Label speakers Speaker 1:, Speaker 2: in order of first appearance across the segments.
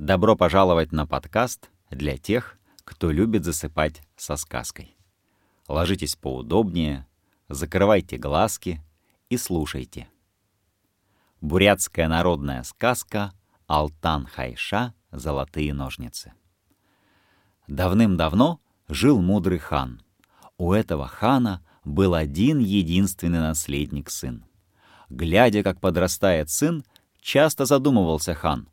Speaker 1: Добро пожаловать на подкаст для тех, кто любит засыпать со сказкой. Ложитесь поудобнее, закрывайте глазки и слушайте. Бурятская народная сказка «Алтан Хайша. Золотые ножницы». Давным-давно жил мудрый хан. У этого хана был один единственный наследник сын. Глядя, как подрастает сын, часто задумывался хан.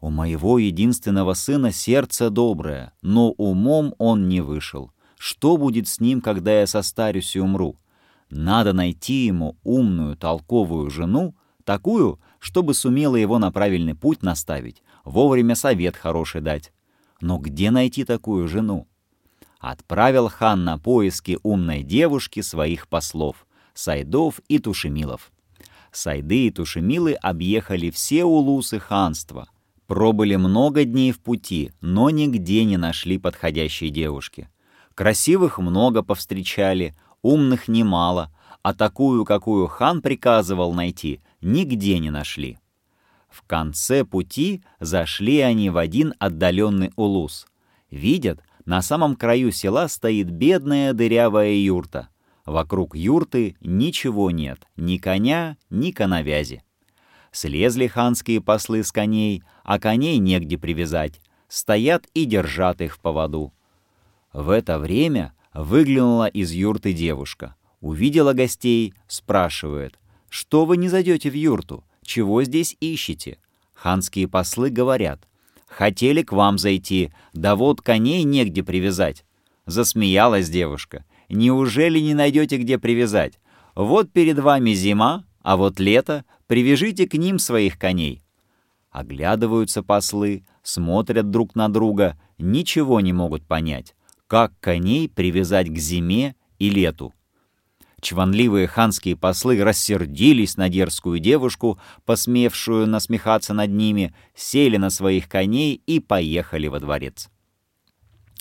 Speaker 1: «У моего единственного сына сердце доброе, но умом он не вышел. Что будет с ним, когда я состарюсь и умру? Надо найти ему умную, толковую жену, такую, чтобы сумела его на правильный путь наставить, вовремя совет хороший дать. Но где найти такую жену? Отправил хан на поиски умной девушки своих послов, Сайдов и Тушемилов. Сайды и Тушемилы объехали все улусы ханства, пробыли много дней в пути, но нигде не нашли подходящей девушки. Красивых много повстречали, умных немало, а такую, какую хан приказывал найти, нигде не нашли. В конце пути зашли они в один отдаленный улус. Видят, на самом краю села стоит бедная дырявая юрта. Вокруг юрты ничего нет, ни коня, ни коновязи. Слезли ханские послы с коней, а коней негде привязать. Стоят и держат их в поводу. В это время выглянула из юрты девушка. Увидела гостей, спрашивает, «Что вы не зайдете в юрту? Чего здесь ищете?» Ханские послы говорят, «Хотели к вам зайти, да вот коней негде привязать». Засмеялась девушка. «Неужели не найдете, где привязать? Вот перед вами зима, а вот лето, привяжите к ним своих коней». Оглядываются послы, смотрят друг на друга, ничего не могут понять, как коней привязать к зиме и лету. Чванливые ханские послы рассердились на дерзкую девушку, посмевшую насмехаться над ними, сели на своих коней и поехали во дворец.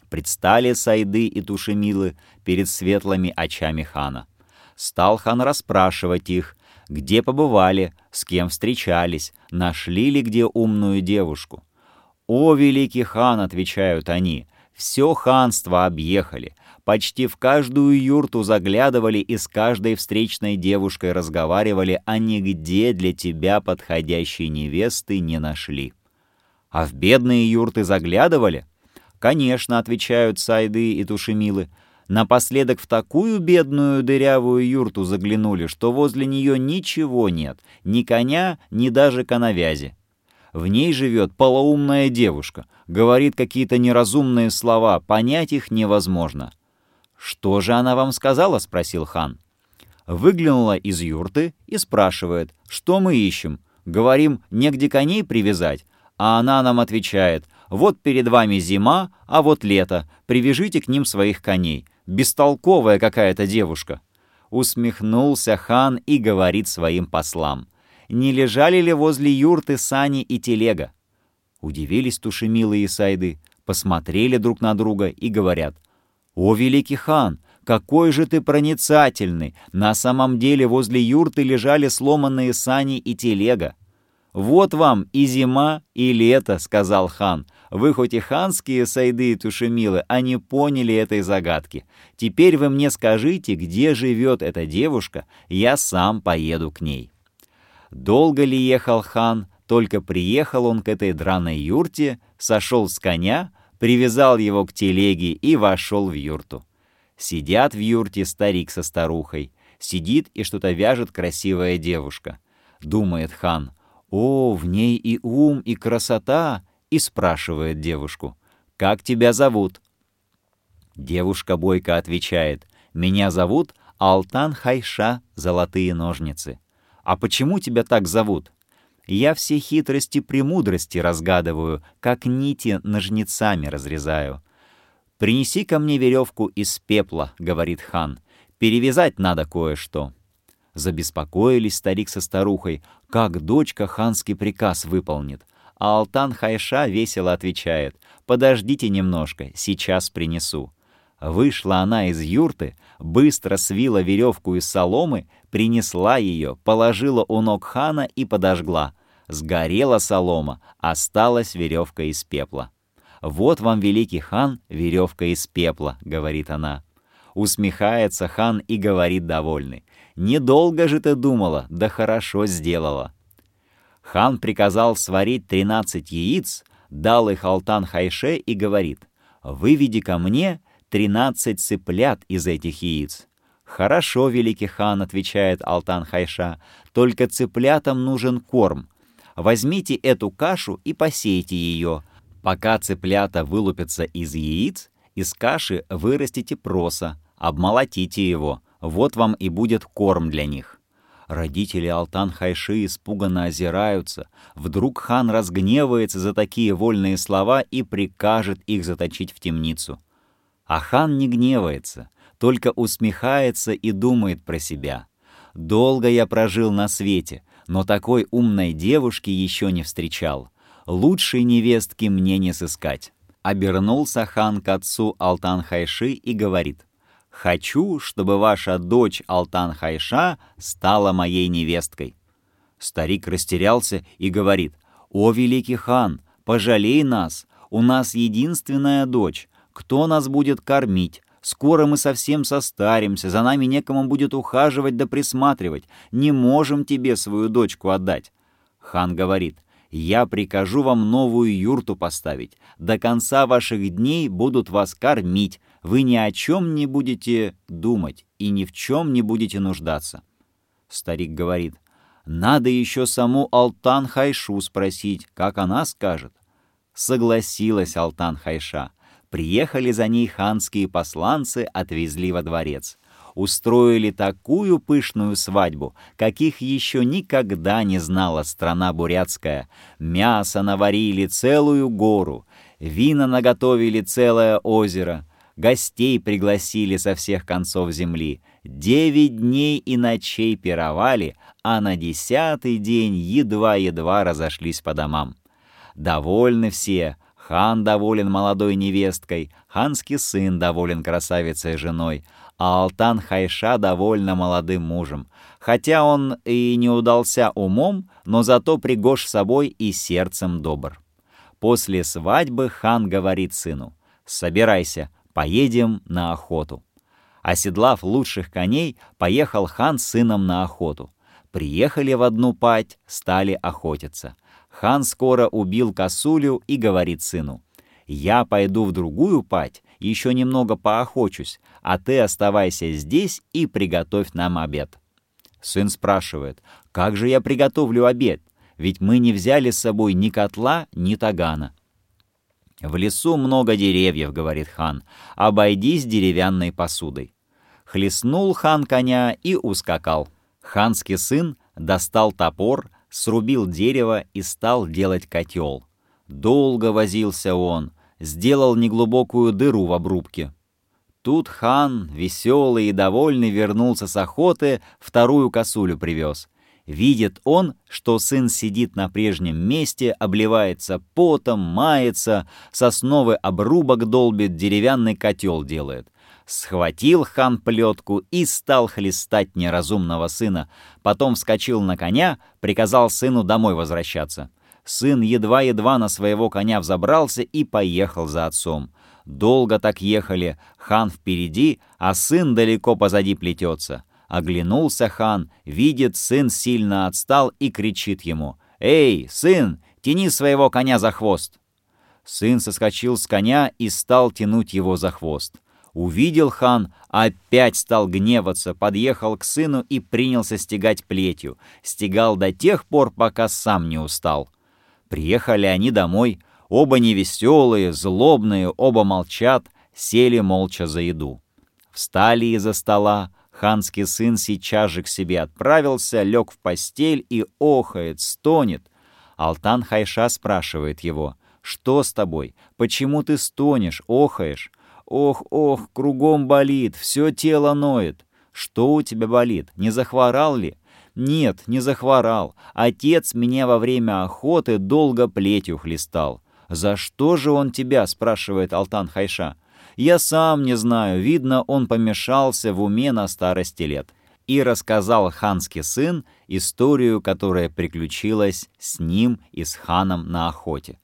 Speaker 1: Предстали Сайды и Тушемилы перед светлыми очами хана. Стал хан расспрашивать их, где побывали, с кем встречались, нашли ли где умную девушку. «О, великий хан!» — отвечают они. «Все ханство объехали, Почти в каждую юрту заглядывали и с каждой встречной девушкой разговаривали, а нигде для тебя подходящей невесты не нашли. А в бедные юрты заглядывали? Конечно, отвечают Сайды и Тушемилы. Напоследок в такую бедную дырявую юрту заглянули, что возле нее ничего нет, ни коня, ни даже коновязи. В ней живет полоумная девушка, говорит какие-то неразумные слова, понять их невозможно. «Что же она вам сказала?» — спросил хан. Выглянула из юрты и спрашивает, что мы ищем. Говорим, негде коней привязать. А она нам отвечает, вот перед вами зима, а вот лето, привяжите к ним своих коней. Бестолковая какая-то девушка. Усмехнулся хан и говорит своим послам. Не лежали ли возле юрты сани и телега? Удивились тушемилы и сайды, посмотрели друг на друга и говорят — «О, великий хан, какой же ты проницательный! На самом деле возле юрты лежали сломанные сани и телега». «Вот вам и зима, и лето», — сказал хан. «Вы хоть и ханские сайды и тушемилы, а не поняли этой загадки. Теперь вы мне скажите, где живет эта девушка, я сам поеду к ней». Долго ли ехал хан, только приехал он к этой драной юрте, сошел с коня, привязал его к телеге и вошел в юрту. Сидят в юрте старик со старухой. Сидит и что-то вяжет красивая девушка. Думает хан, «О, в ней и ум, и красота!» И спрашивает девушку, «Как тебя зовут?» Девушка бойко отвечает, «Меня зовут Алтан Хайша, золотые ножницы». «А почему тебя так зовут?» Я все хитрости премудрости разгадываю, как нити ножницами разрезаю. «Принеси ко мне веревку из пепла», — говорит хан. «Перевязать надо кое-что». Забеспокоились старик со старухой, как дочка ханский приказ выполнит. А Алтан Хайша весело отвечает, «Подождите немножко, сейчас принесу». Вышла она из юрты, быстро свила веревку из соломы, принесла ее, положила у ног хана и подожгла. Сгорела солома, осталась веревка из пепла. «Вот вам, великий хан, веревка из пепла», — говорит она. Усмехается хан и говорит довольный. «Недолго же ты думала, да хорошо сделала». Хан приказал сварить тринадцать яиц, дал их Алтан Хайше и говорит, «Выведи ко мне тринадцать цыплят из этих яиц». «Хорошо, великий хан», — отвечает Алтан Хайша, «только цыплятам нужен корм. Возьмите эту кашу и посейте ее. Пока цыплята вылупятся из яиц, из каши вырастите проса, обмолотите его, вот вам и будет корм для них». Родители Алтан Хайши испуганно озираются. Вдруг хан разгневается за такие вольные слова и прикажет их заточить в темницу. А хан не гневается, только усмехается и думает про себя. «Долго я прожил на свете, но такой умной девушки еще не встречал. Лучшей невестки мне не сыскать». Обернулся хан к отцу Алтан Хайши и говорит, «Хочу, чтобы ваша дочь Алтан Хайша стала моей невесткой». Старик растерялся и говорит, «О, великий хан, пожалей нас, у нас единственная дочь, кто нас будет кормить? Скоро мы совсем состаримся, за нами некому будет ухаживать да присматривать. Не можем тебе свою дочку отдать». Хан говорит, «Я прикажу вам новую юрту поставить. До конца ваших дней будут вас кормить. Вы ни о чем не будете думать и ни в чем не будете нуждаться». Старик говорит, «Надо еще саму Алтан Хайшу спросить, как она скажет». Согласилась Алтан Хайша. Приехали за ней ханские посланцы, отвезли во дворец. Устроили такую пышную свадьбу, каких еще никогда не знала страна бурятская. Мясо наварили целую гору, вина наготовили целое озеро, гостей пригласили со всех концов земли. Девять дней и ночей пировали, а на десятый день едва-едва разошлись по домам. Довольны все, Хан доволен молодой невесткой, ханский сын доволен красавицей женой, а Алтан Хайша довольна молодым мужем. Хотя он и не удался умом, но зато пригож собой и сердцем добр. После свадьбы хан говорит сыну, «Собирайся, поедем на охоту». Оседлав лучших коней, поехал хан с сыном на охоту. Приехали в одну пать, стали охотиться — Хан скоро убил косулю и говорит сыну, «Я пойду в другую пать, еще немного поохочусь, а ты оставайся здесь и приготовь нам обед». Сын спрашивает, «Как же я приготовлю обед? Ведь мы не взяли с собой ни котла, ни тагана». «В лесу много деревьев», — говорит хан, — «обойдись деревянной посудой». Хлестнул хан коня и ускакал. Ханский сын достал топор, срубил дерево и стал делать котел. Долго возился он, сделал неглубокую дыру в обрубке. Тут хан, веселый и довольный, вернулся с охоты, вторую косулю привез. Видит он, что сын сидит на прежнем месте, обливается потом, мается, сосновый обрубок долбит, деревянный котел делает. Схватил хан плетку и стал хлестать неразумного сына. Потом вскочил на коня, приказал сыну домой возвращаться. Сын едва-едва на своего коня взобрался и поехал за отцом. Долго так ехали, хан впереди, а сын далеко позади плетется. Оглянулся хан, видит, сын сильно отстал и кричит ему. «Эй, сын, тяни своего коня за хвост!» Сын соскочил с коня и стал тянуть его за хвост. Увидел хан, опять стал гневаться, подъехал к сыну и принялся стегать плетью. Стегал до тех пор, пока сам не устал. Приехали они домой, оба невеселые, злобные, оба молчат, сели молча за еду. Встали из-за стола, ханский сын сейчас же к себе отправился, лег в постель и охает, стонет. Алтан Хайша спрашивает его, «Что с тобой? Почему ты стонешь, охаешь?» Ох, ох, кругом болит, все тело ноет. Что у тебя болит? Не захворал ли? Нет, не захворал. Отец меня во время охоты долго плетью хлестал. За что же он тебя, спрашивает Алтан Хайша. Я сам не знаю, видно, он помешался в уме на старости лет. и рассказал ханский сын историю, которая приключилась с ним и с ханом на охоте.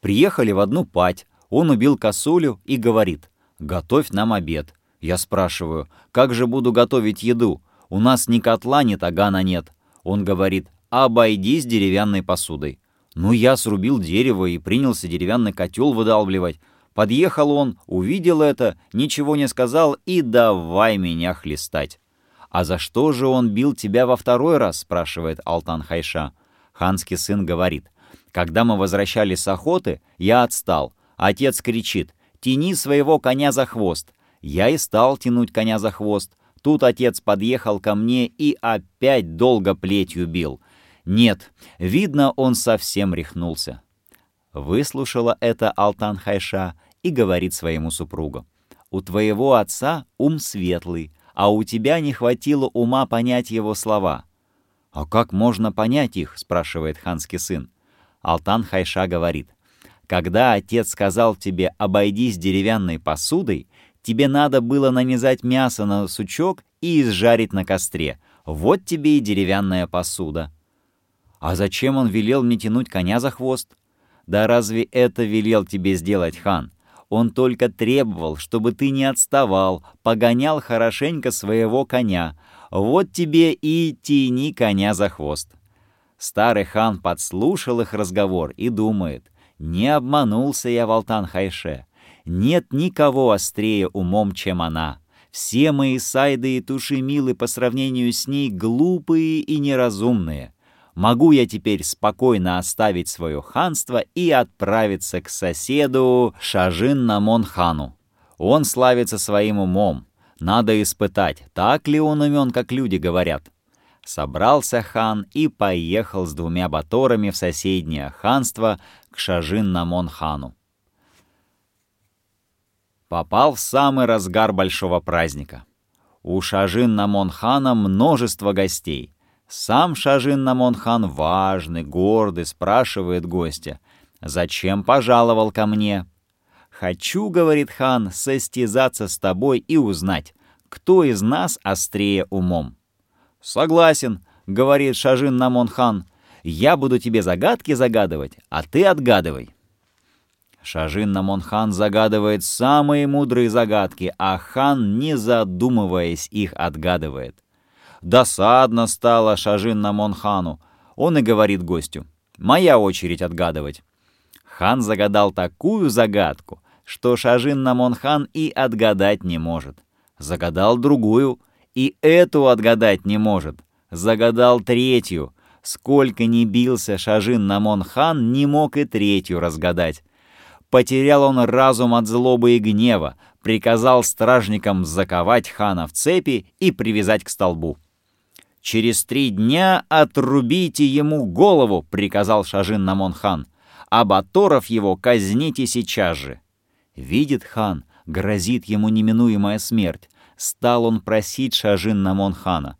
Speaker 1: Приехали в одну пать, он убил косулю и говорит, «Готовь нам обед». Я спрашиваю, «Как же буду готовить еду? У нас ни котла, ни тагана нет». Он говорит, «Обойдись деревянной посудой». Ну, я срубил дерево и принялся деревянный котел выдалбливать. Подъехал он, увидел это, ничего не сказал и давай меня хлестать. «А за что же он бил тебя во второй раз?» — спрашивает Алтан Хайша. Ханский сын говорит. «Когда мы возвращались с охоты, я отстал. Отец кричит, «Тяни своего коня за хвост». Я и стал тянуть коня за хвост. Тут отец подъехал ко мне и опять долго плетью бил. Нет, видно, он совсем рехнулся. Выслушала это Алтан Хайша и говорит своему супругу. «У твоего отца ум светлый, а у тебя не хватило ума понять его слова». «А как можно понять их?» — спрашивает ханский сын. Алтан Хайша говорит. «Когда отец сказал тебе «обойдись деревянной посудой», тебе надо было нанизать мясо на сучок и изжарить на костре. Вот тебе и деревянная посуда». «А зачем он велел мне тянуть коня за хвост?» «Да разве это велел тебе сделать хан? Он только требовал, чтобы ты не отставал, погонял хорошенько своего коня. Вот тебе и тяни коня за хвост». Старый хан подслушал их разговор и думает, «Не обманулся я, Валтан Хайше. Нет никого острее умом, чем она. Все мои сайды и туши по сравнению с ней глупые и неразумные могу я теперь спокойно оставить свое ханство и отправиться к соседу Шажин Намон-хану. Он славится своим умом. Надо испытать, так ли он умен, как люди говорят. Собрался хан и поехал с двумя баторами в соседнее ханство к Шажин Намон-хану. Попал в самый разгар большого праздника. У Шажин Намон-хана множество гостей. Сам Шажин Намонхан важный, гордый, спрашивает гостя, «Зачем пожаловал ко мне?» «Хочу, — говорит хан, — состязаться с тобой и узнать, кто из нас острее умом». «Согласен», — говорит Шажин Намонхан, «я буду тебе загадки загадывать, а ты отгадывай». Шажин Намонхан загадывает самые мудрые загадки, а хан, не задумываясь, их отгадывает. Досадно стало Шажин Намонхану. Он и говорит гостю, «Моя очередь отгадывать». Хан загадал такую загадку, что Шажин Намонхан и отгадать не может. Загадал другую, и эту отгадать не может. Загадал третью. Сколько ни бился Шажин Намонхан, не мог и третью разгадать. Потерял он разум от злобы и гнева, приказал стражникам заковать хана в цепи и привязать к столбу. «Через три дня отрубите ему голову», — приказал Шажин Намон-хан, «а Баторов его казните сейчас же». Видит хан, грозит ему неминуемая смерть. Стал он просить Шажин Намон-хана.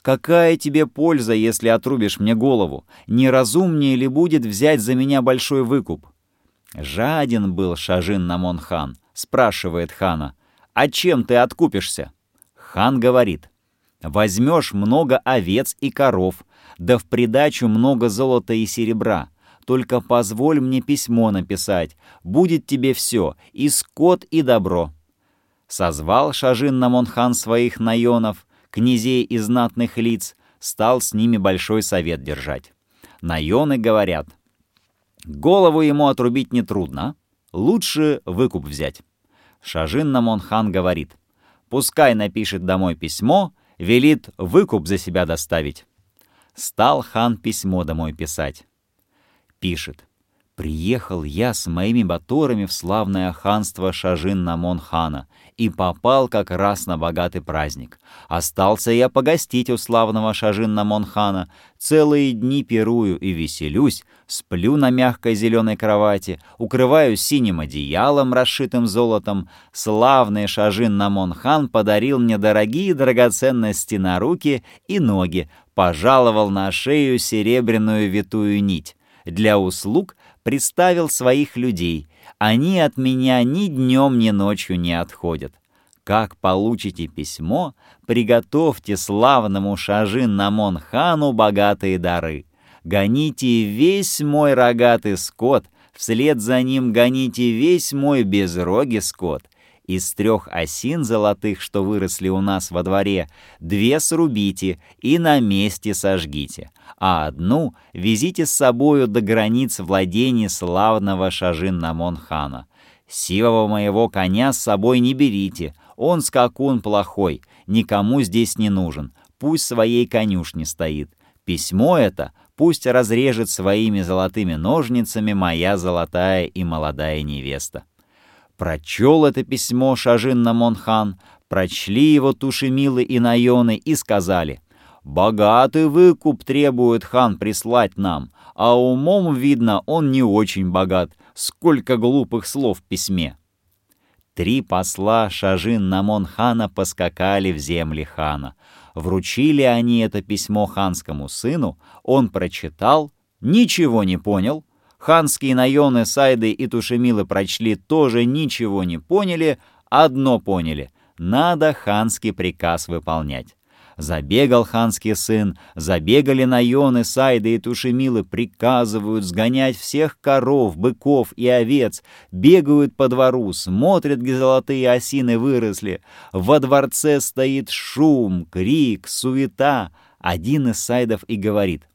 Speaker 1: «Какая тебе польза, если отрубишь мне голову? Неразумнее ли будет взять за меня большой выкуп?» Жаден был Шажин Намон-хан, спрашивает хана, «А чем ты откупишься?» Хан говорит, Возьмешь много овец и коров, да в придачу много золота и серебра. Только позволь мне письмо написать, будет тебе все, и скот, и добро». Созвал Шажин Намонхан своих наенов, князей и знатных лиц, стал с ними большой совет держать. Наены говорят, голову ему отрубить нетрудно, лучше выкуп взять. Шажин Намонхан говорит, пускай напишет домой письмо, велит выкуп за себя доставить. Стал хан письмо домой писать. Пишет. «Приехал я с моими баторами в славное ханство Шажин-Намон-хана и попал как раз на богатый праздник. Остался я погостить у славного Шажин-Намон-хана, целые дни пирую и веселюсь, сплю на мягкой зеленой кровати, укрываюсь синим одеялом, расшитым золотом. Славный Шажин-Намон-хан подарил мне дорогие драгоценности на руки и ноги, пожаловал на шею серебряную витую нить. Для услуг представил своих людей. Они от меня ни днем, ни ночью не отходят. Как получите письмо, приготовьте славному Шажин Намон богатые дары. Гоните весь мой рогатый скот, вслед за ним гоните весь мой безрогий скот. Из трех осин золотых, что выросли у нас во дворе, две срубите и на месте сожгите, а одну везите с собою до границ владений славного Шажин Намон хана. Сивого моего коня с собой не берите, он скакун плохой, никому здесь не нужен, пусть своей конюшне стоит. Письмо это пусть разрежет своими золотыми ножницами моя золотая и молодая невеста. Прочел это письмо Шажин Намонхан, прочли его Тушемилы и Найоны и сказали, «Богатый выкуп требует хан прислать нам, а умом, видно, он не очень богат. Сколько глупых слов в письме!» Три посла Шажин Намон хана поскакали в земли хана. Вручили они это письмо ханскому сыну, он прочитал, ничего не понял. Ханские наёны, Сайды и Тушемилы прочли, тоже ничего не поняли, одно поняли — надо ханский приказ выполнять. Забегал ханский сын, забегали наёны, сайды и тушемилы, приказывают сгонять всех коров, быков и овец, бегают по двору, смотрят, где золотые осины выросли. Во дворце стоит шум, крик, суета. Один из сайдов и говорит,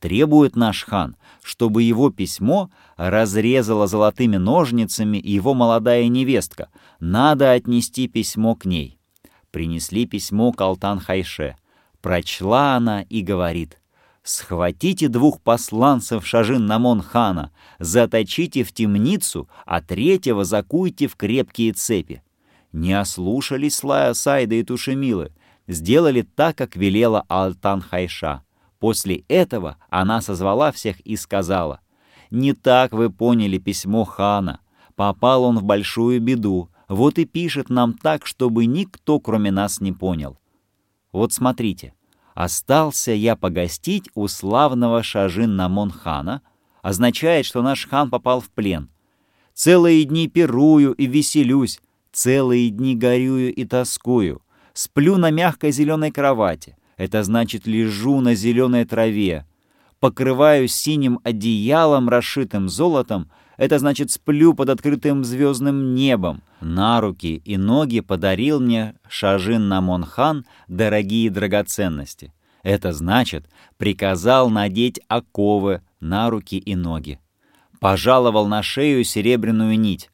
Speaker 1: «Требует наш хан, чтобы его письмо разрезала золотыми ножницами его молодая невестка. Надо отнести письмо к ней» принесли письмо к Алтан-Хайше. Прочла она и говорит, «Схватите двух посланцев Шажин-Намон-хана, заточите в темницу, а третьего закуйте в крепкие цепи». Не ослушались Слая Сайда и Тушемилы, сделали так, как велела Алтан-Хайша. После этого она созвала всех и сказала, «Не так вы поняли письмо хана. Попал он в большую беду, вот и пишет нам так, чтобы никто, кроме нас, не понял. Вот смотрите, остался я погостить у славного Шажин Намон-хана, означает, что наш хан попал в плен. Целые дни пирую и веселюсь, целые дни горюю и тоскую, сплю на мягкой зеленой кровати, это значит лежу на зеленой траве, покрываюсь синим одеялом, расшитым золотом, это значит сплю под открытым звездным небом. На руки и ноги подарил мне Шажин Намонхан дорогие драгоценности. Это значит, приказал надеть оковы на руки и ноги. Пожаловал на шею серебряную нить.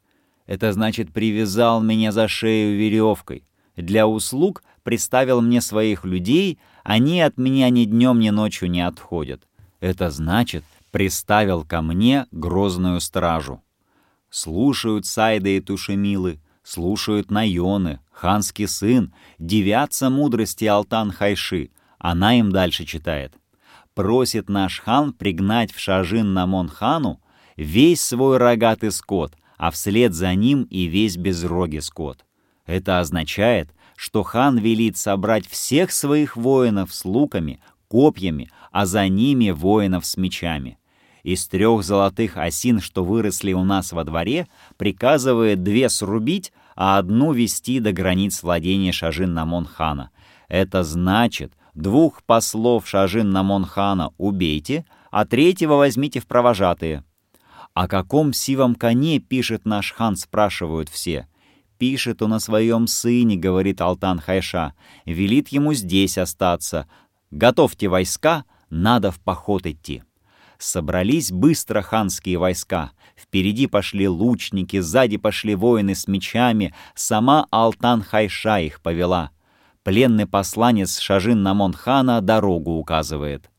Speaker 1: Это значит, привязал меня за шею веревкой. Для услуг приставил мне своих людей, они от меня ни днем, ни ночью не отходят. Это значит, приставил ко мне грозную стражу. Слушают Сайды и Тушемилы, слушают Найоны, ханский сын, девятся мудрости Алтан Хайши. Она им дальше читает. Просит наш хан пригнать в Шажин Намон хану весь свой рогатый скот, а вслед за ним и весь безрогий скот. Это означает, что хан велит собрать всех своих воинов с луками, копьями, а за ними воинов с мечами. Из трех золотых осин, что выросли у нас во дворе, приказывает две срубить, а одну вести до границ владения Шажин-Намон-хана. Это значит, двух послов Шажин-Намон-хана убейте, а третьего возьмите в провожатые. О каком сивом коне пишет наш хан, спрашивают все. Пишет он о своем сыне, говорит Алтан Хайша, велит ему здесь остаться. Готовьте войска, надо в поход идти. Собрались быстро ханские войска. Впереди пошли лучники, сзади пошли воины с мечами. Сама Алтан-Хайша их повела. Пленный посланец Шажин Намон хана дорогу указывает.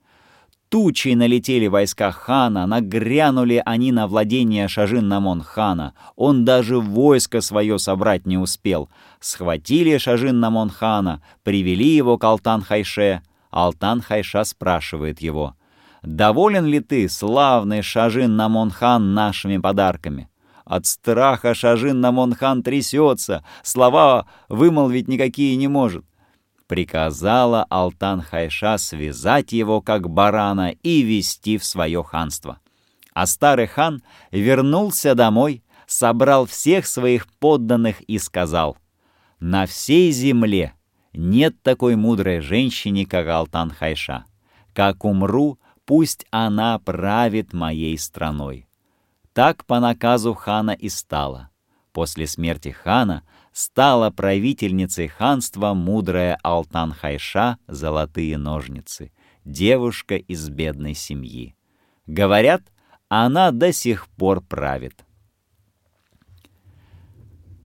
Speaker 1: Тучей налетели войска хана, нагрянули они на владение Шажин Намон хана. Он даже войско свое собрать не успел. Схватили Шажин Намон хана, привели его к Алтан-Хайше. Алтан-Хайша спрашивает его, «Доволен ли ты, славный Шажин Намонхан, нашими подарками?» От страха Шажин Намонхан трясется, слова вымолвить никакие не может. Приказала Алтан-Хайша связать его, как барана, и вести в свое ханство. А старый хан вернулся домой, собрал всех своих подданных и сказал — На всей земле нет такой мудрой женщины, как Алтан Хайша. Как умру, пусть она правит моей страной. Так по наказу хана и стало. После смерти хана стала правительницей ханства мудрая Алтан Хайша «Золотые ножницы», девушка из бедной семьи. Говорят, она до сих пор правит.